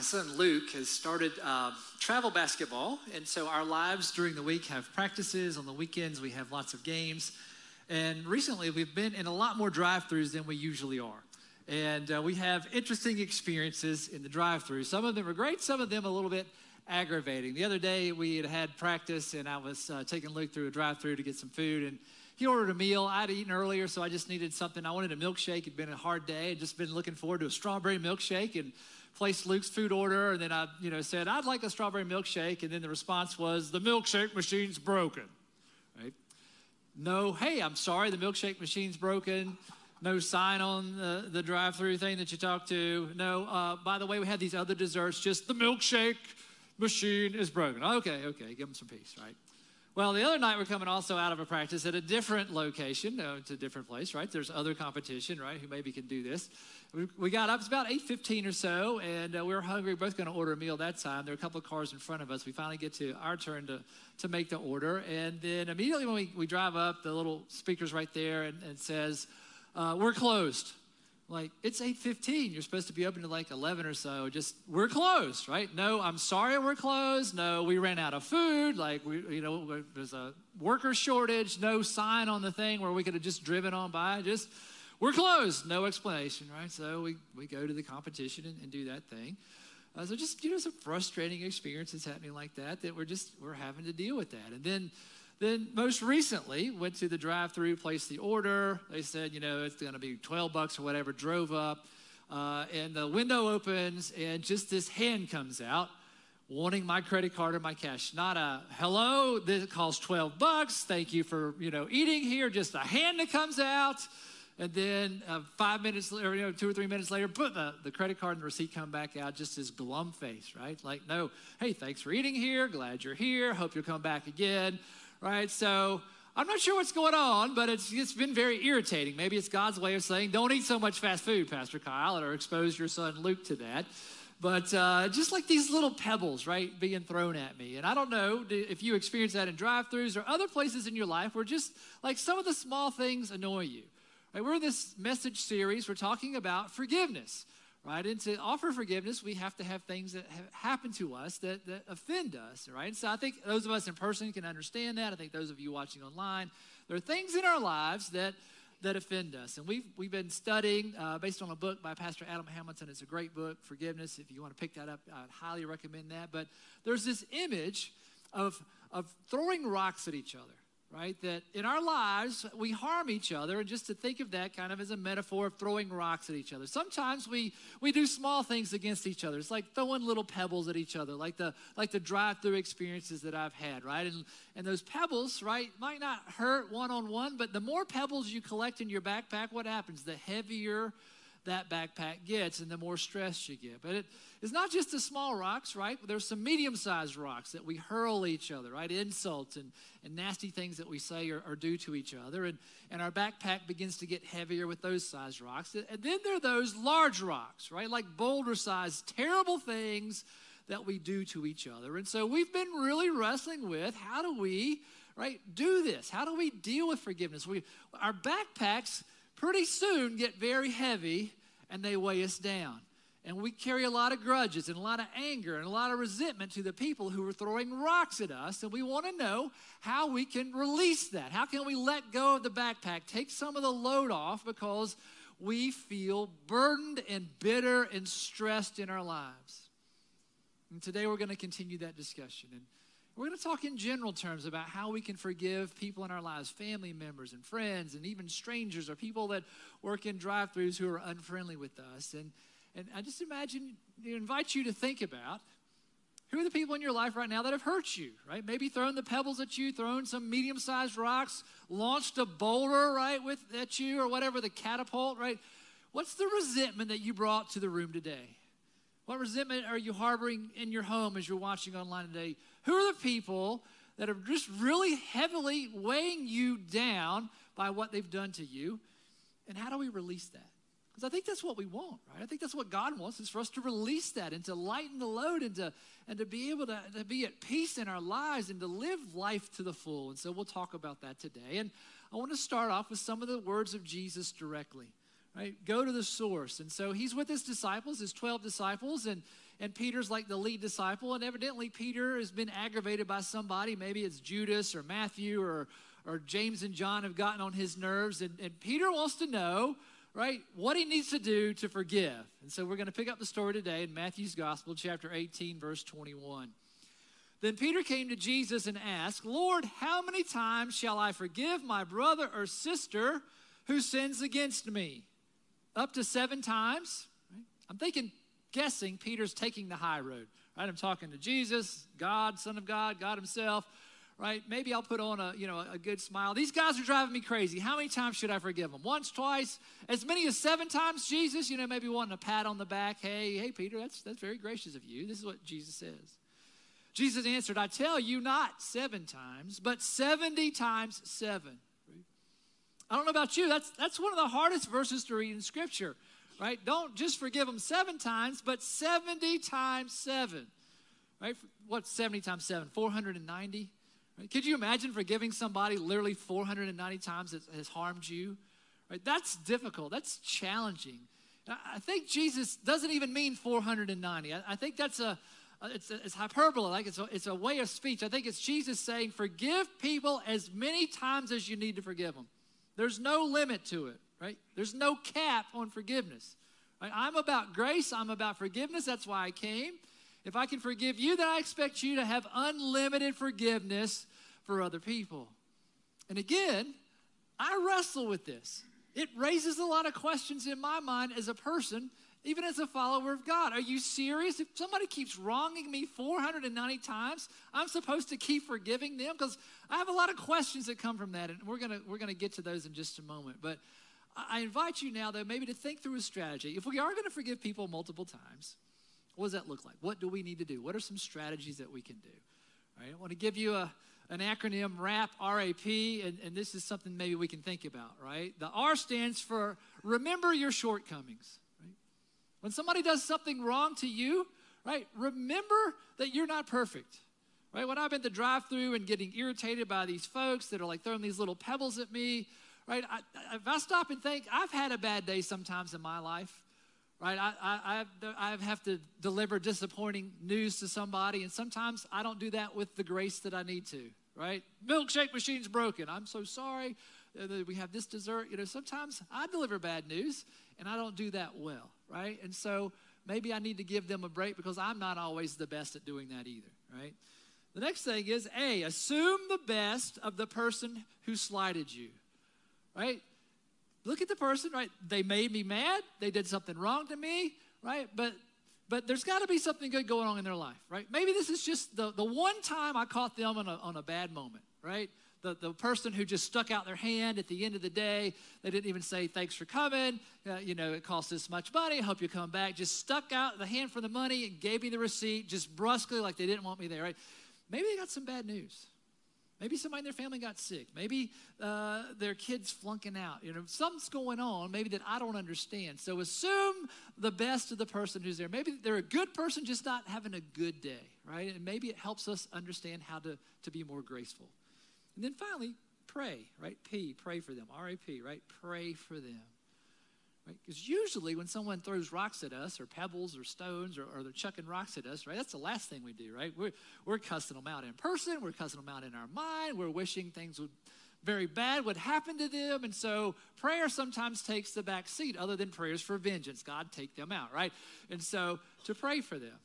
son Luke has started uh, travel basketball, and so our lives during the week have practices. On the weekends, we have lots of games. And recently, we've been in a lot more drive throughs than we usually are. And uh, we have interesting experiences in the drive through. Some of them are great, some of them a little bit aggravating. The other day, we had had practice, and I was uh, taking Luke through a drive through to get some food. And he ordered a meal. I'd eaten earlier, so I just needed something. I wanted a milkshake. It'd been a hard day. I'd just been looking forward to a strawberry milkshake and placed Luke's food order. And then I, you know, said, I'd like a strawberry milkshake. And then the response was, the milkshake machine's broken, right? No, hey, I'm sorry, the milkshake machine's broken. No sign on the, the drive through thing that you talked to. No, uh, by the way, we had these other desserts, just the milkshake machine is broken. Okay, okay, give them some peace, right? Well, the other night we're coming also out of a practice at a different location. No, it's a different place, right? There's other competition, right? Who maybe can do this. We, we got up. It's about 8:15 or so, and uh, we were hungry. Both going to order a meal that time. There were a couple of cars in front of us. We finally get to our turn to to make the order, and then immediately when we, we drive up, the little speaker's right there and, and says, uh, "We're closed." Like it's 8.15 you're supposed to be open to like 11 or so. Just we're closed right? No i'm sorry we're closed. No we ran out of food. Like we you know there's a worker shortage. No sign on the thing where we could have just driven on by. Just we're closed. No explanation right? So we, we go to the competition and, and do that thing. Uh, so just you know some frustrating experiences happening like that that we're just we're having to deal with that. And then then most recently, went to the drive-through, placed the order. They said, you know, it's going to be 12 bucks or whatever. Drove up, uh, and the window opens, and just this hand comes out, wanting my credit card or my cash. Not a hello. This costs 12 bucks. Thank you for you know eating here. Just a hand that comes out. And then uh, five minutes, or you know, two or three minutes later, put the, the credit card and the receipt come back out, just this glum face, right? Like, no, hey, thanks for eating here. Glad you're here. Hope you'll come back again right? So I'm not sure what's going on, but it's, it's been very irritating. Maybe it's God's way of saying, don't eat so much fast food, Pastor Kyle, or expose your son Luke to that. But uh, just like these little pebbles, right, being thrown at me. And I don't know if you experience that in drive throughs or other places in your life where just like some of the small things annoy you. Right? We're in this message series, we're talking about forgiveness right? And to offer forgiveness, we have to have things that have happened to us that, that offend us, right? So I think those of us in person can understand that. I think those of you watching online, there are things in our lives that that offend us. And we've, we've been studying uh, based on a book by Pastor Adam Hamilton. It's a great book, Forgiveness. If you want to pick that up, I'd highly recommend that. But there's this image of, of throwing rocks at each other right? That in our lives, we harm each other, and just to think of that kind of as a metaphor of throwing rocks at each other. Sometimes we, we do small things against each other. It's like throwing little pebbles at each other, like the, like the drive through experiences that I've had, right? And, and those pebbles, right, might not hurt one on one, but the more pebbles you collect in your backpack, what happens? The heavier that backpack gets and the more stress you get. But it, it's not just the small rocks, right? There's some medium sized rocks that we hurl each other, right? Insults and, and nasty things that we say or, or do to each other. And, and our backpack begins to get heavier with those sized rocks. And then there are those large rocks, right? Like boulder sized, terrible things that we do to each other. And so we've been really wrestling with how do we, right, do this? How do we deal with forgiveness? We, our backpacks pretty soon get very heavy and they weigh us down. And we carry a lot of grudges and a lot of anger and a lot of resentment to the people who are throwing rocks at us. And we want to know how we can release that. How can we let go of the backpack, take some of the load off because we feel burdened and bitter and stressed in our lives. And today we're going to continue that discussion. And we're going to talk in general terms about how we can forgive people in our lives, family members and friends, and even strangers or people that work in drive throughs who are unfriendly with us. And, and I just imagine, invite you to think about who are the people in your life right now that have hurt you, right? Maybe thrown the pebbles at you, thrown some medium sized rocks, launched a boulder, right, with, at you, or whatever, the catapult, right? What's the resentment that you brought to the room today? What resentment are you harboring in your home as you're watching online today? Who are the people that are just really heavily weighing you down by what they've done to you? And how do we release that? Because I think that's what we want, right? I think that's what God wants is for us to release that and to lighten the load and to and to be able to, to be at peace in our lives and to live life to the full. And so we'll talk about that today. And I want to start off with some of the words of Jesus directly. Right? Go to the source. And so he's with his disciples, his 12 disciples, and and Peter's like the lead disciple, and evidently Peter has been aggravated by somebody. Maybe it's Judas or Matthew or, or James and John have gotten on his nerves, and, and Peter wants to know, right, what he needs to do to forgive. And so we're going to pick up the story today in Matthew's Gospel, chapter 18, verse 21. Then Peter came to Jesus and asked, Lord, how many times shall I forgive my brother or sister who sins against me? Up to seven times? I'm thinking, guessing Peter's taking the high road. Right? I'm talking to Jesus, God, Son of God, God Himself. Right? Maybe I'll put on a you know a good smile. These guys are driving me crazy. How many times should I forgive them? Once, twice, as many as seven times. Jesus, you know, maybe wanting a pat on the back. Hey, hey, Peter, that's that's very gracious of you. This is what Jesus says. Jesus answered, I tell you, not seven times, but 70 times seven. I don't know about you, that's, that's one of the hardest verses to read in Scripture, right? Don't just forgive them seven times, but 70 times seven, right? What's 70 times seven? 490? Right? Could you imagine forgiving somebody literally 490 times that has harmed you? Right? That's difficult, that's challenging. I think Jesus doesn't even mean 490. I, I think that's a, it's, it's hyperbole, like it's a, it's a way of speech. I think it's Jesus saying, forgive people as many times as you need to forgive them. There's no limit to it, right? There's no cap on forgiveness. Right? I'm about grace, I'm about forgiveness. That's why I came. If I can forgive you, then I expect you to have unlimited forgiveness for other people. And again, I wrestle with this. It raises a lot of questions in my mind as a person, even as a follower of God. Are you serious? If somebody keeps wronging me 490 times, I'm supposed to keep forgiving them? Because I have a lot of questions that come from that, and we're gonna we're gonna get to those in just a moment. But I invite you now, though, maybe to think through a strategy. If we are going to forgive people multiple times, what does that look like? What do we need to do? What are some strategies that we can do? Right? I want to give you a an acronym RAP, R-A-P, and, and this is something maybe we can think about, right? The R stands for remember your shortcomings. Right? When somebody does something wrong to you, right, remember that you're not perfect. Right? When I'm in the drive through and getting irritated by these folks that are like throwing these little pebbles at me, right? I, if I stop and think, I've had a bad day sometimes in my life, right? I, I, I have to deliver disappointing news to somebody, and sometimes I don't do that with the grace that I need to, right? Milkshake machine's broken. I'm so sorry. Uh, we have this dessert. You know, sometimes I deliver bad news, and I don't do that well, right? And so maybe I need to give them a break because I'm not always the best at doing that either, right? The next thing is A, assume the best of the person who slighted you. Right? Look at the person, right? They made me mad. They did something wrong to me, right? But but there's got to be something good going on in their life, right? Maybe this is just the, the one time I caught them on a, on a bad moment, right? The, the person who just stuck out their hand at the end of the day, they didn't even say, Thanks for coming. Uh, you know, it cost this much money. Hope you come back. Just stuck out the hand for the money and gave me the receipt just brusquely, like they didn't want me there, right? Maybe they got some bad news. Maybe somebody in their family got sick. Maybe uh, their kid's flunking out. You know, something's going on, maybe that I don't understand. So assume the best of the person who's there. Maybe they're a good person, just not having a good day, right? And maybe it helps us understand how to, to be more graceful. And then finally, pray, right? P, pray for them. R A P, right? Pray for them. Because usually when someone throws rocks at us, or pebbles, or stones, or, or, they're chucking rocks at us, right? That's the last thing we do, right? We're, we're cussing them out in person, we're cussing them out in our mind, we're wishing things would very bad would happen to them. And so prayer sometimes takes the back seat, other than prayers for vengeance. God, take them out, right? And so to pray for them.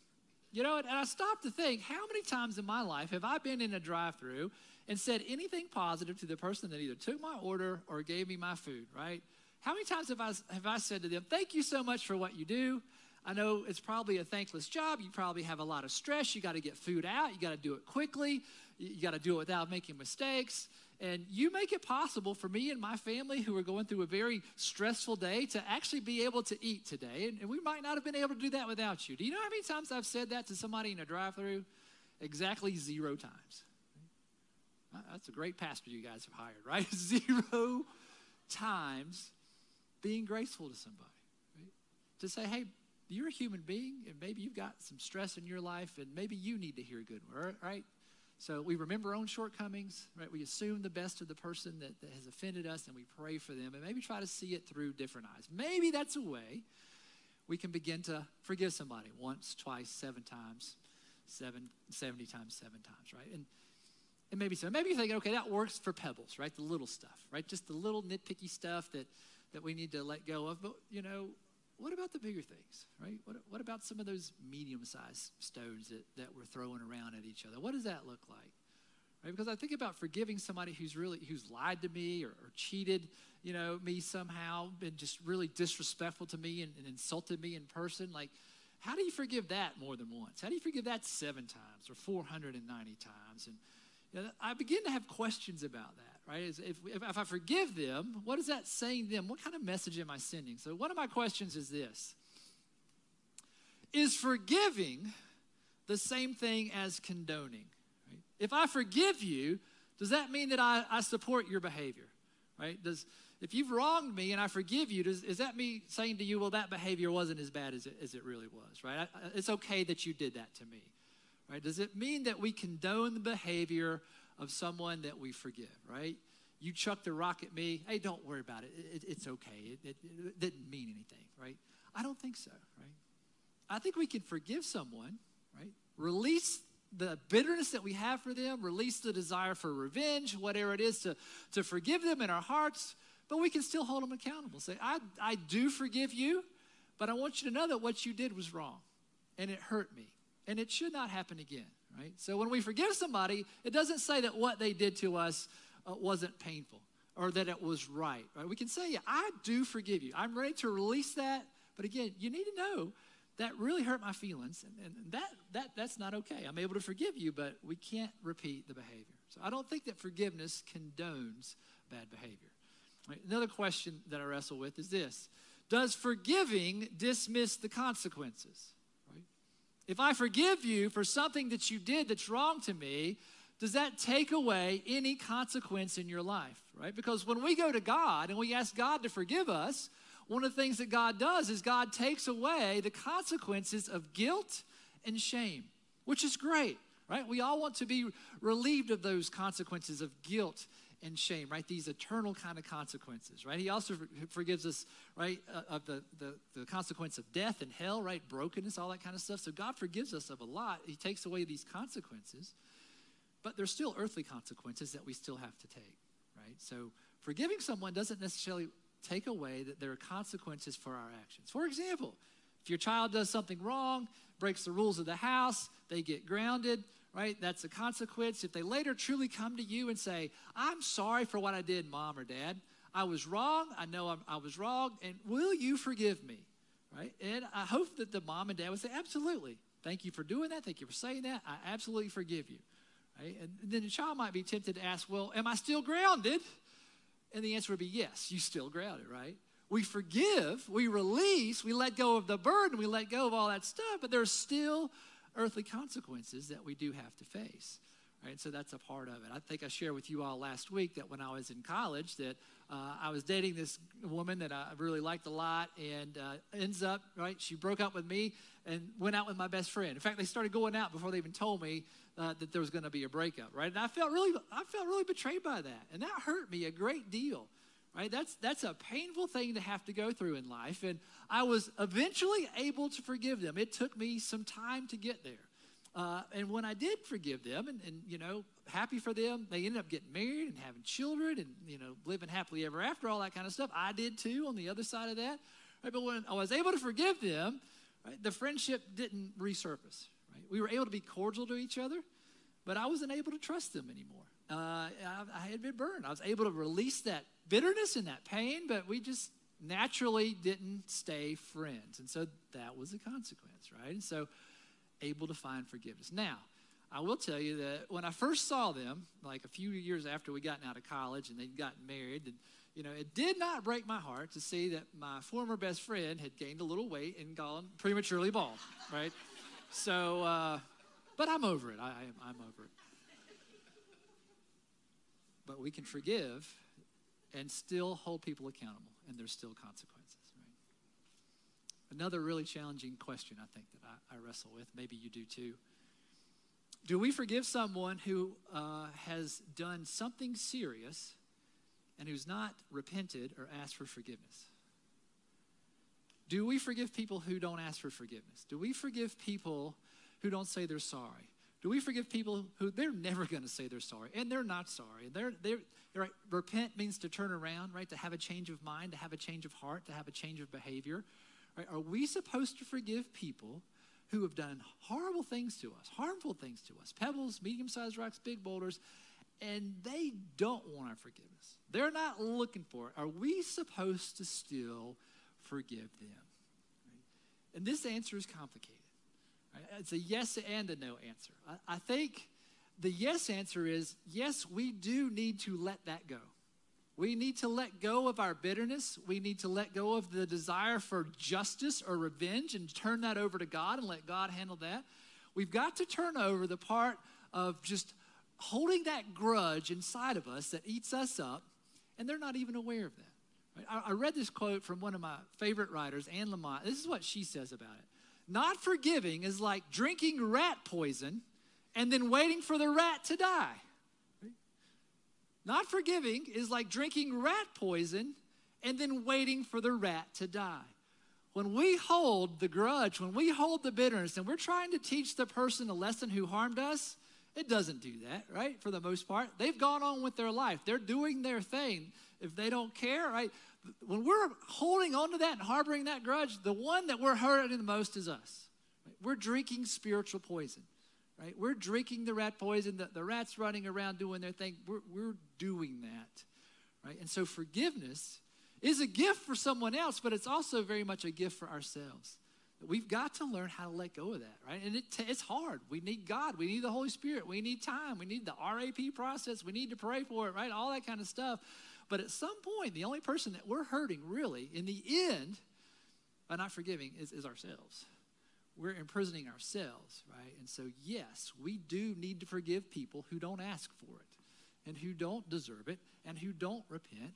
You know, and I stopped to think how many times in my life have I been in a drive through and said anything positive to the person that either took my order or gave me my food, right? How many times have I, have I said to them, Thank you so much for what you do? I know it's probably a thankless job. You probably have a lot of stress. You got to get food out. You got to do it quickly. You got to do it without making mistakes. And you make it possible for me and my family who are going through a very stressful day to actually be able to eat today. And, we might not have been able to do that without you. Do you know how many times I've said that to somebody in a drive through? Exactly zero times. That's a great pastor you guys have hired, right? Zero times being graceful to somebody. Right? To say, hey, you're a human being, and maybe you've got some stress in your life, and maybe you need to hear a good word, right? So we remember our own shortcomings, right? We assume the best of the person that, that has offended us, and we pray for them, and maybe try to see it through different eyes. Maybe that's a way we can begin to forgive somebody once, twice, seven times, seven, 70 times, seven times, right? And, and maybe so. Maybe you're thinking, okay, that works for pebbles, right? The little stuff, right? Just the little nitpicky stuff that, that we need to let go of. But, you know, what about the bigger things, right? What, what about some of those medium sized stones that, that we're throwing around at each other? What does that look like? Right? Because I think about forgiving somebody who's really who's lied to me or, or cheated, you know, me somehow, been just really disrespectful to me and, and insulted me in person. Like, how do you forgive that more than once? How do you forgive that seven times or 490 times? And you know, I begin to have questions about that, right? If, if, if I forgive them, what is that saying them? What kind of message am I sending? So, one of my questions is this Is forgiving the same thing as condoning? Right? If I forgive you, does that mean that I, I support your behavior? Right? Does if you've wronged me and I forgive you, does, is that me saying to you, well, that behavior wasn't as bad as it, as it really was, right? I, it's okay that you did that to me, right? Does it mean that we condone the behavior of someone that we forgive, right? You chucked the rock at me. Hey, don't worry about it. it, it it's okay. It, it didn't mean anything, right? I don't think so, right? I think we can forgive someone, right? Release the bitterness that we have for them, release the desire for revenge, whatever it is, to, to forgive them in our hearts, but we can still hold them accountable. Say, I, I do forgive you, but I want you to know that what you did was wrong and it hurt me and it should not happen again, right? So when we forgive somebody, it doesn't say that what they did to us uh, wasn't painful or that it was right, right? We can say, yeah, I do forgive you. I'm ready to release that. But again, you need to know that really hurt my feelings and, and that, that, that's not okay. I'm able to forgive you, but we can't repeat the behavior. So I don't think that forgiveness condones bad behavior. Right? Another question that I wrestle with is this Does forgiving dismiss the consequences? If I forgive you for something that you did that's wrong to me, does that take away any consequence in your life? Right? Because when we go to God and we ask God to forgive us, one of the things that God does is God takes away the consequences of guilt and shame, which is great, right? We all want to be relieved of those consequences of guilt and shame, right? These eternal kind of consequences, right? He also forgives us, right, uh, of the, the, the consequence of death and hell, right? Brokenness, all that kind of stuff. So God forgives us of a lot. He takes away these consequences, but there's still earthly consequences that we still have to take, right? So forgiving someone doesn't necessarily take away that there are consequences for our actions. For example, if your child does something wrong, breaks the rules of the house, they get grounded, right? That's a consequence. If they later truly come to you and say, I'm sorry for what I did, mom or dad, I was wrong, I know I'm, i was wrong, and will you forgive me, right? And I hope that the mom and dad would say, Absolutely. Thank you for doing that. Thank you for saying that. I absolutely forgive you. Right? And then the child might be tempted to ask, Well, am I still grounded? And the answer would be yes, you still grounded, right? We forgive, we release, we let go of the burden, we let go of all that stuff, but there's still earthly consequences that we do have to face. Right, so that's a part of it. I think I shared with you all last week that when I was in college, that uh, I was dating this woman that I really liked a lot, and uh, ends up right. She broke up with me and went out with my best friend. In fact, they started going out before they even told me uh, that there was going to be a breakup. Right, and I felt really, I felt really betrayed by that, and that hurt me a great deal right? That's that's a painful thing to have to go through in life and i was eventually able to forgive them. It took me some time to get there. Uh, and when i did forgive them and, and you know happy for them they ended up getting married and having children and you know living happily ever after all that kind of stuff. I did too on the other side of that right? but when i was able to forgive them right, the friendship didn't resurface right? We were able to be cordial to each other but i wasn't able to trust them anymore uh, I, I had been burned i was able to release that bitterness and that pain, but we just naturally didn't stay friends. And so that was a consequence, right? And so able to find forgiveness. Now, I will tell you that when I first saw them, like a few years after we gotten out of college and they'd gotten married, and you know, it did not break my heart to see that my former best friend had gained a little weight and gone prematurely bald, right? So, uh, but I'm over it. I, I'm over it. But we can forgive and still hold people accountable, and there's still consequences, right? Another really challenging question I think that I, I wrestle with, maybe you do too. Do we forgive someone who uh, has done something serious and who's not repented or asked for forgiveness? Do we forgive people who don't ask for forgiveness? Do we forgive people who don't say they're sorry? Do we forgive people who they're never going to say they're sorry and they're not sorry? They're, they're, right? Repent means to turn around, right? To have a change of mind, to have a change of heart, to have a change of behavior. Right? Are we supposed to forgive people who have done horrible things to us, harmful things to us, pebbles, medium sized rocks, big boulders, and they don't want our forgiveness? They're not looking for it. Are we supposed to still forgive them? Right? And this answer is complicated. It's a yes and a no answer. I, I think the yes answer is yes, we do need to let that go. We need to let go of our bitterness. We need to let go of the desire for justice or revenge and turn that over to God and let God handle that. We've got to turn over the part of just holding that grudge inside of us that eats us up, and they're not even aware of that. I, I, read this quote from one of my favorite writers, Anne Lamott. This is what she says about it. Not forgiving is like drinking rat poison and then waiting for the rat to die. Not forgiving is like drinking rat poison and then waiting for the rat to die. When we hold the grudge, when we hold the bitterness, and we're trying to teach the person a lesson who harmed us, it doesn't do that, right? For the most part, they've gone on with their life. They're doing their thing. If they don't care, right? When we're holding on to that and harboring that grudge, the one that we're hurting the most is us. Right? We're drinking spiritual poison right? We're drinking the rat poison, the, the rat's running around doing their thing. We're, we're doing that, right? And so forgiveness is a gift for someone else, but it's also very much a gift for ourselves. We've got to learn how to let go of that, right? And it, it's hard. We need God. We need the Holy Spirit. We need time. We need the RAP process. We need to pray for it, right? All that kind of stuff. But at some point, the only person that we're hurting really in the end by not forgiving is, is ourselves we're imprisoning ourselves, right? And so, yes, we do need to forgive people who don't ask for it and who don't deserve it and who don't repent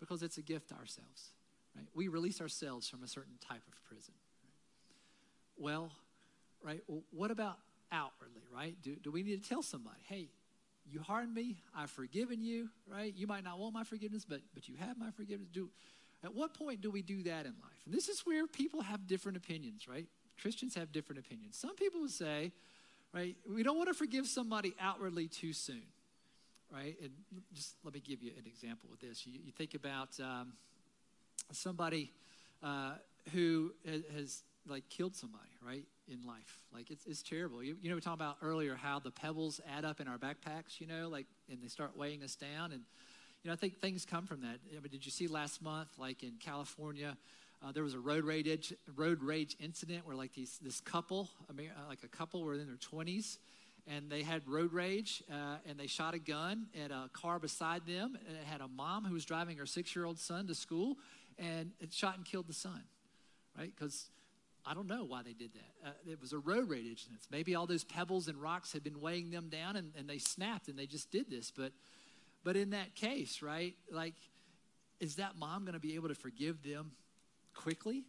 because it's a gift to ourselves, right? We release ourselves from a certain type of prison. Right? Well, right, well, what about outwardly, right? Do, do we need to tell somebody, hey, you harmed me, I've forgiven you, right? You might not want my forgiveness, but, but you have my forgiveness. Do, at what point do we do that in life? And this is where people have different opinions, right? Christians have different opinions. Some people would say, right, we don't want to forgive somebody outwardly too soon, right? And just let me give you an example of this. You, you think about um, somebody uh, who has, has, like killed somebody, right, in life. Like it's, it's terrible. You, you know, we talked about earlier how the pebbles add up in our backpacks, you know, like, and they start weighing us down. And, you know, I think things come from that. I mean, did you see last month, like in California, uh, there was a road rage road rage incident where like these this couple, I mean, uh, like a couple were in their 20s, and they had road rage, uh, and they shot a gun at a car beside them, and it had a mom who was driving her six-year-old son to school, and it shot and killed the son, right? Because I don't know why they did that. Uh, it was a road rage incident. Maybe all those pebbles and rocks had been weighing them down, and, and they snapped, and they just did this. But, but in that case, right? Like, is that mom going to be able to forgive them quickly,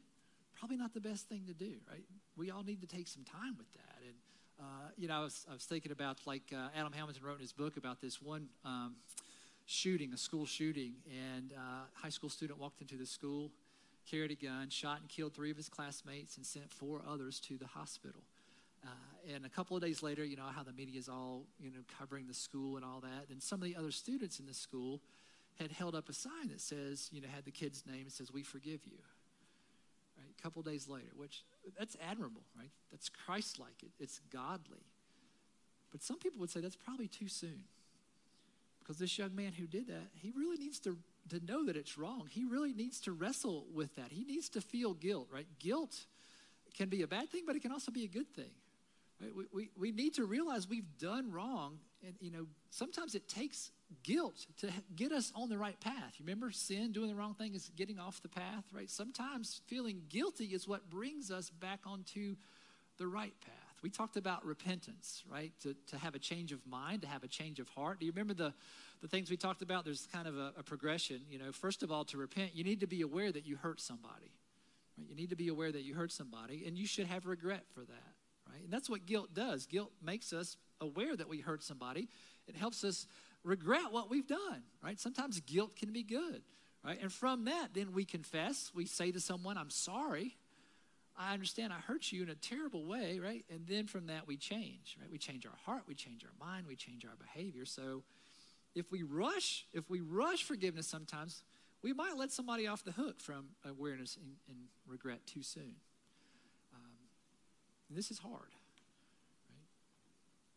probably not the best thing to do, right? We all need to take some time with that. And, uh, you know, I was, I was thinking about, like uh, Adam Hamilton wrote in his book about this one um, shooting, a school shooting, and uh, high school student walked into the school, carried a gun, shot and killed three of his classmates, and sent four others to the hospital. Uh, and a couple of days later, you know how the media is all you know covering the school and all that. And some of the other students in the school had held up a sign that says, you know, had the kid's name. and says, "We forgive you." a couple days later, which that's admirable, right? That's Christ like, it, it's godly. But some people would say that's probably too soon. Because this young man who did that, he really needs to, to know that it's wrong. He really needs to wrestle with that. He needs to feel guilt, right? Guilt can be a bad thing, but it can also be a good thing. Right? We, we, we need to realize we've done wrong. And, you know, sometimes it takes guilt to get us on the right path. You remember sin, doing the wrong thing is getting off the path, right? Sometimes feeling guilty is what brings us back onto the right path. We talked about repentance, right? To, to have a change of mind, to have a change of heart. Do you remember the, the things we talked about? There's kind of a, a progression. You know, first of all, to repent, you need to be aware that you hurt somebody. Right? You need to be aware that you hurt somebody, and you should have regret for that, right? And that's what guilt does. Guilt makes us aware that we hurt somebody. It helps us regret what we've done, right? Sometimes guilt can be good, right? And from that, then we confess. We say to someone, I'm sorry, I understand I hurt you in a terrible way, right? And then from that, we change, right? We change our heart, we change our mind, we change our behavior. So if we rush, if we rush forgiveness sometimes, we might let somebody off the hook from awareness and, and regret too soon. Um, this is hard, right?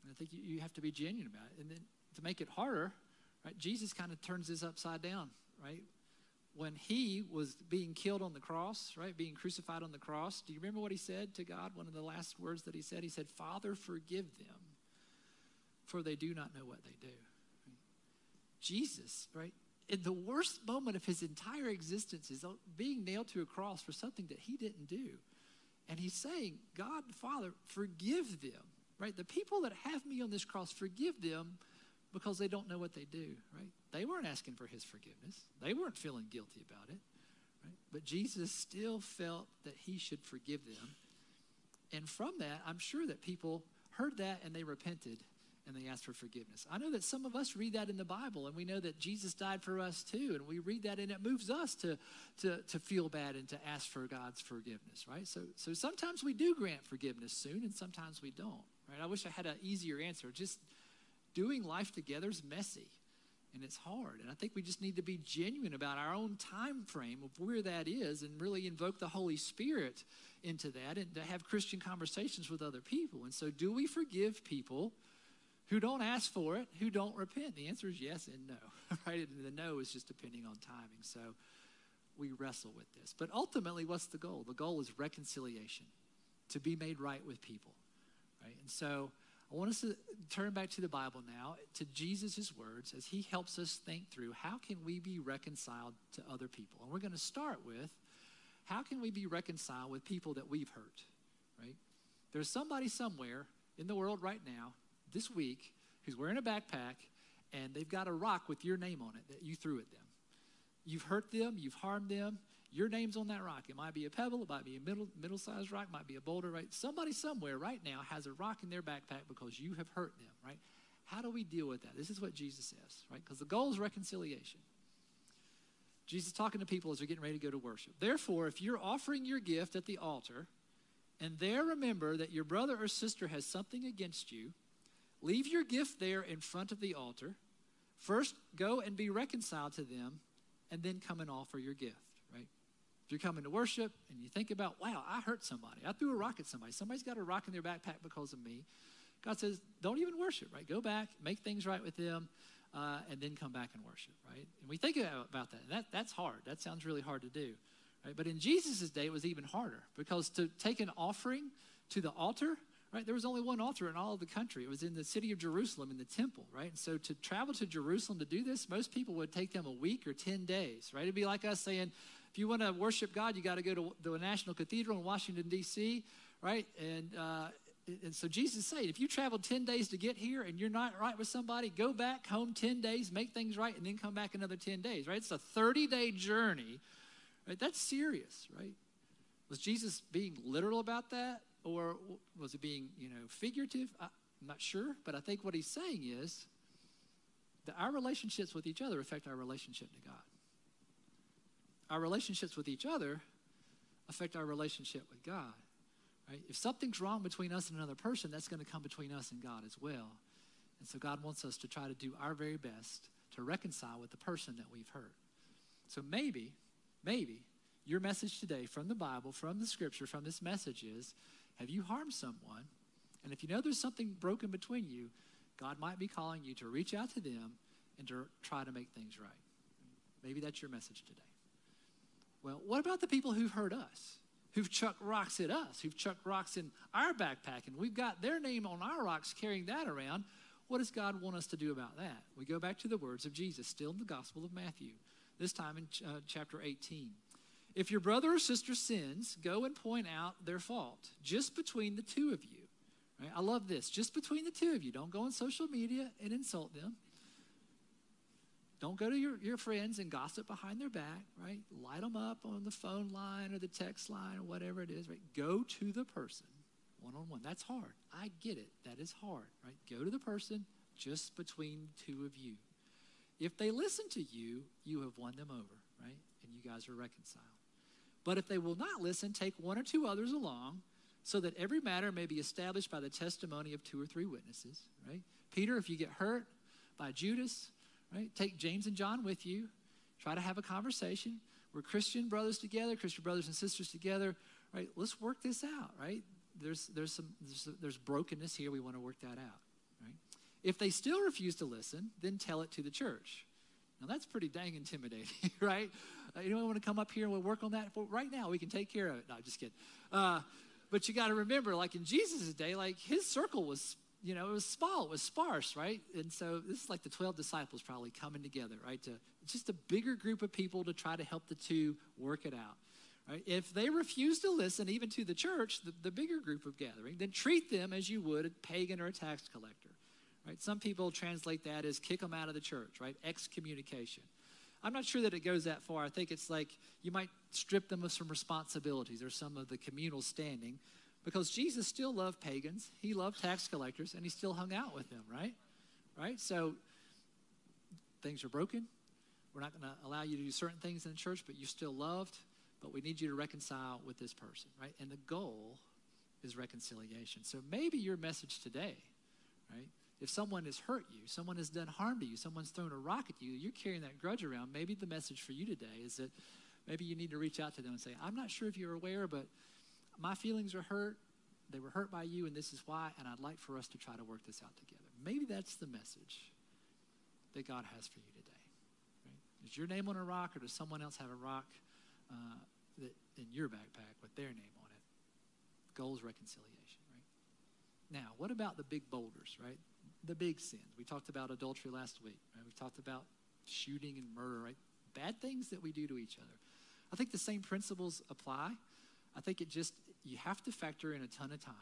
And I think you, you have to be genuine about it. And then to make it harder, right, Jesus kind of turns this upside down, right? When he was being killed on the cross, right, being crucified on the cross, do you remember what he said to God? One of the last words that he said, he said, Father, forgive them, for they do not know what they do. Jesus, right, in the worst moment of his entire existence is being nailed to a cross for something that he didn't do. And he's saying, God, Father, forgive them, right? The people that have me on this cross, forgive them because they don't know what they do, right? They weren't asking for his forgiveness. They weren't feeling guilty about it, right? But Jesus still felt that he should forgive them. And from that, I'm sure that people heard that and they repented and they asked for forgiveness. I know that some of us read that in the Bible and we know that Jesus died for us too. And we read that and it moves us to, to, to feel bad and to ask for God's forgiveness, right? So, so sometimes we do grant forgiveness soon and sometimes we don't, right? I wish I had an easier answer. Just doing life together is messy and it's hard. And I think we just need to be genuine about our own time frame of where that is and really invoke the Holy Spirit into that and to have Christian conversations with other people. And so, do we forgive people who don't ask for it, who don't repent? The answer is yes and no, right? And the no is just depending on timing. So we wrestle with this. But ultimately, what's the goal? The goal is reconciliation, to be made right with people, right? And so I want us to turn back to the Bible now, to Jesus' words, as he helps us think through how can we be reconciled to other people. And we're going to start with how can we be reconciled with people that we've hurt, right? There's somebody somewhere in the world right now this week who's wearing a backpack and they've got a rock with your name on it that you threw at them. You've hurt them, you've harmed them. Your name's on that rock. It might be a pebble, it might be a middle middle-sized rock, it might be a boulder, right? Somebody somewhere right now has a rock in their backpack because you have hurt them, right? How do we deal with that? This is what Jesus says, right? Because the goal is reconciliation. Jesus talking to people as they're getting ready to go to worship. Therefore, if you're offering your gift at the altar and there remember that your brother or sister has something against you, Leave your gift there in front of the altar. First, go and be reconciled to them, and then come and offer your gift, you're coming to worship and you think about, wow, I hurt somebody. I threw a rock at somebody. Somebody's got a rock in their backpack because of me. God says, don't even worship, right? Go back, make things right with them, uh, and then come back and worship, right? And we think about that. that. That's hard. That sounds really hard to do, right? But in Jesus' day, it was even harder because to take an offering to the altar right? There was only one altar in all of the country. It was in the city of Jerusalem in the temple, right? And so to travel to Jerusalem to do this, most people would take them a week or 10 days, right? It'd be like us saying, if you want to worship God, you got to go to the National Cathedral in Washington, D.C., right? And, uh, and so Jesus said, if you travel 10 days to get here and you're not right with somebody, go back home 10 days, make things right, and then come back another 10 days, right? It's a 30 day journey, right? That's serious, right? Was Jesus being literal about that? Or was it being, you know, figurative? I'm not sure, but I think what he's saying is that our relationships with each other affect our relationship to God. Our relationships with each other affect our relationship with God. Right? If something's wrong between us and another person, that's going to come between us and God as well. And so God wants us to try to do our very best to reconcile with the person that we've hurt. So maybe, maybe your message today from the Bible, from the scripture, from this message is have you harmed someone? And if you know there's something broken between you, God might be calling you to reach out to them and to try to make things right. Maybe that's your message today. Well, what about the people who've hurt us? Who've chucked rocks at us, who've chucked rocks in our backpack, and we've got their name on our rocks carrying that around. What does God want us to do about that? We go back to the words of Jesus, still in the Gospel of Matthew, this time in uh, chapter 18. If your brother or sister sins, go and point out their fault just between the two of you. Right? I love this. Just between the two of you. Don't go on social media and insult them. Don't go to your, your friends and gossip behind their back, right? Light them up on the phone line or the text line or whatever it is, right? Go to the person one on one. That's hard. I get it. That is hard, right? Go to the person just between two of you. If they listen to you, you have won them over, right? And you guys are reconciled. But if they will not listen, take one or two others along, so that every matter may be established by the testimony of two or three witnesses, right? Peter, if you get hurt by Judas, right, take James and John with you. Try to have a conversation. We're Christian brothers together, Christian brothers and sisters together, right? Let's work this out, right? There's, there's, some, there's, there's brokenness here. We want to work that out, right? If they still refuse to listen, then tell it to the church. Now, that's pretty dang intimidating, right? Uh, anyone want to come up here and we'll work on that? Right now, we can take care of it. No, just kidding. Uh, but you got to remember, like in Jesus' day, like his circle was, you know, it was small, it was sparse, right? And so this is like the 12 disciples probably coming together, right? To just a bigger group of people to try to help the two work it out. Right? If they refuse to listen, even to the church, the, the bigger group of gathering, then treat them as you would a pagan or a tax collector. Right? Some people translate that as kick them out of the church, right? Excommunication. I'm not sure that it goes that far. I think it's like you might strip them of some responsibilities or some of the communal standing because Jesus still loved pagans. He loved tax collectors and he still hung out with them, right? Right? So things are broken. We're not going to allow you to do certain things in the church, but you're still loved. But we need you to reconcile with this person, right? And the goal is reconciliation. So maybe your message today, right? If someone has hurt you, someone has done harm to you, someone's thrown a rock at you, you're carrying that grudge around. Maybe the message for you today is that maybe you need to reach out to them and say, I'm not sure if you're aware, but my feelings are hurt. They were hurt by you, and this is why, and I'd like for us to try to work this out together. Maybe that's the message that God has for you today. Right? Is your name on a rock, or does someone else have a rock uh, that in your backpack with their name on it? Goal is reconciliation, right? Now, what about the big boulders, right? the big sins. We talked about adultery last week. Right? We talked about shooting and murder, right? Bad things that we do to each other. I think the same principles apply. I think it just, you have to factor in a ton of time.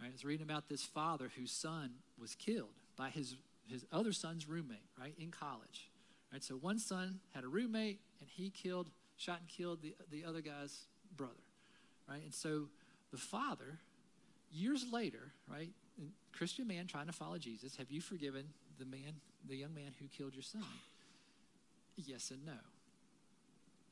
Right? I was reading about this father whose son was killed by his, his other son's roommate, right, in college. Right? So one son had a roommate and he killed, shot and killed the, the other guy's brother. Right? And so the father, years later, right, Christian man trying to follow Jesus, have you forgiven the man, the young man who killed your son? Yes and no.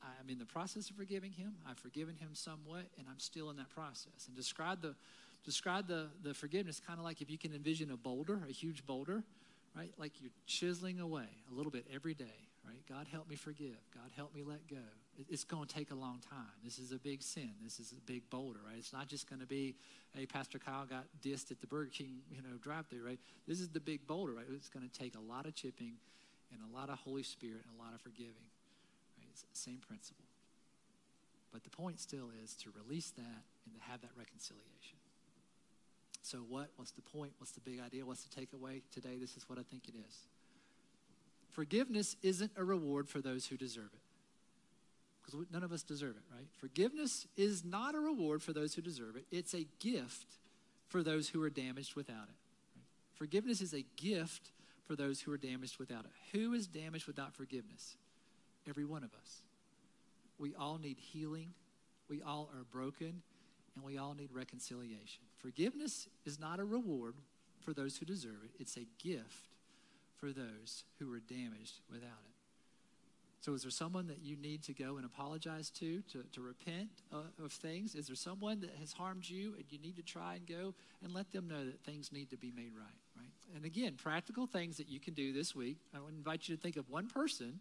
I'm in the process of forgiving him. I've forgiven him somewhat, and I'm still in that process. And describe the describe the, the forgiveness kind of like if you can envision a boulder, a huge boulder, right? Like you're chiseling away a little bit every day, right? God help me forgive. God help me let go it's going to take a long time. This is a big sin. This is a big boulder, right? It's not just going to be, hey, Pastor Kyle got dissed at the Burger King, you know, drive-through, right? This is the big boulder, right? It's going to take a lot of chipping and a lot of Holy Spirit and a lot of forgiving, Same principle. But the point still is to release that and to have that reconciliation. So what? What's the point? What's the big idea? What's the takeaway today? This is what I think it is. Forgiveness isn't a reward for those who deserve it because none of us deserve it, right? Forgiveness is not a reward for those who deserve it, it's a gift for those who are damaged without it. Right? Forgiveness is a gift for those who are damaged without it. Who is damaged without forgiveness? Every one of us. We all need healing, we all are broken, and we all need reconciliation. Forgiveness is not a reward for those who deserve it, it's a gift for those who were damaged without it. So, is there someone that you need to go and apologize to, to, to repent uh, of things? Is there someone that has harmed you and you need to try and go and let them know that things need to be made right, right? And again, practical things that you can do this week. I would invite you to think of one person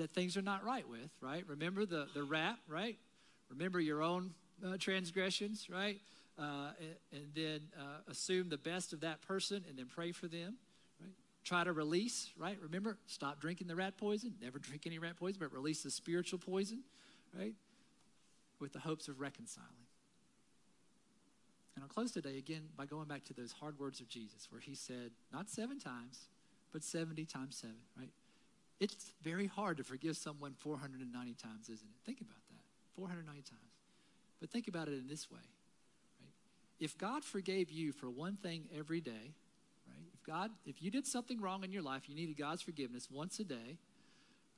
that things are not right with, right? Remember the, the rap, right? Remember your own uh, transgressions, right? Uh, and, and, then uh, assume the best of that person and then pray for them try to release, right? Remember, stop drinking the rat poison. Never drink any rat poison, but release the spiritual poison, right? With the hopes of reconciling. And I'll close today again by going back to those hard words of Jesus, where he said, not seven times, but 70 times seven, right? It's very hard to forgive someone 490 times, isn't it? Think about that 490 times. But think about it in this way, right? If God forgave you for one thing every day, if God, if you did something wrong in your life, you needed God's forgiveness once a day.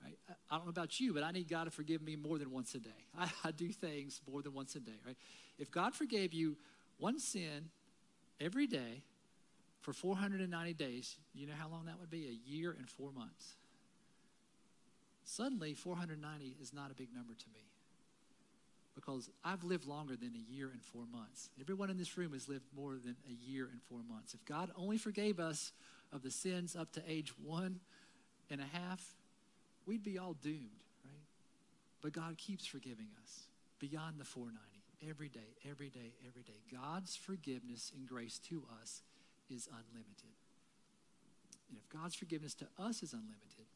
Right? I don't know about you, but I need God to forgive me more than once a day. I, I do things more than once a day, right? If God forgave you one sin every day for 490 days, you know how long that would be? A year and four months. Suddenly, 490 is not a big number to me. because I've lived longer than a year and four months. Everyone in this room has lived more than a year and four months. If God only forgave us of the sins up to age one and a half, we'd be all doomed, right? But God keeps forgiving us beyond the 490 every day, every day, every day. God's forgiveness and grace to us is unlimited. And if God's forgiveness to us is unlimited,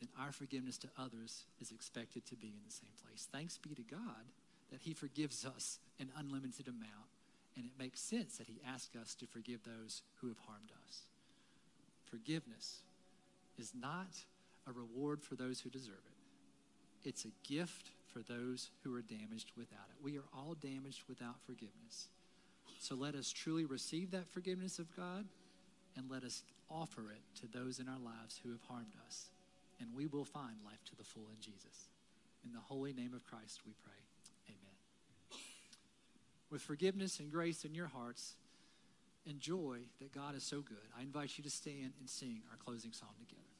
then our forgiveness to others is expected to be in the same place. Thanks be to God that He forgives us an unlimited amount, and it makes sense that He asks us to forgive those who have harmed us. Forgiveness is not a reward for those who deserve it, it's a gift for those who are damaged without it. We are all damaged without forgiveness. So let us truly receive that forgiveness of God and let us offer it to those in our lives who have harmed us. And we will find life to the full in Jesus. In the holy name of Christ, we pray. Amen. With forgiveness and grace in your hearts and joy that God is so good, I invite you to stand and sing our closing song together.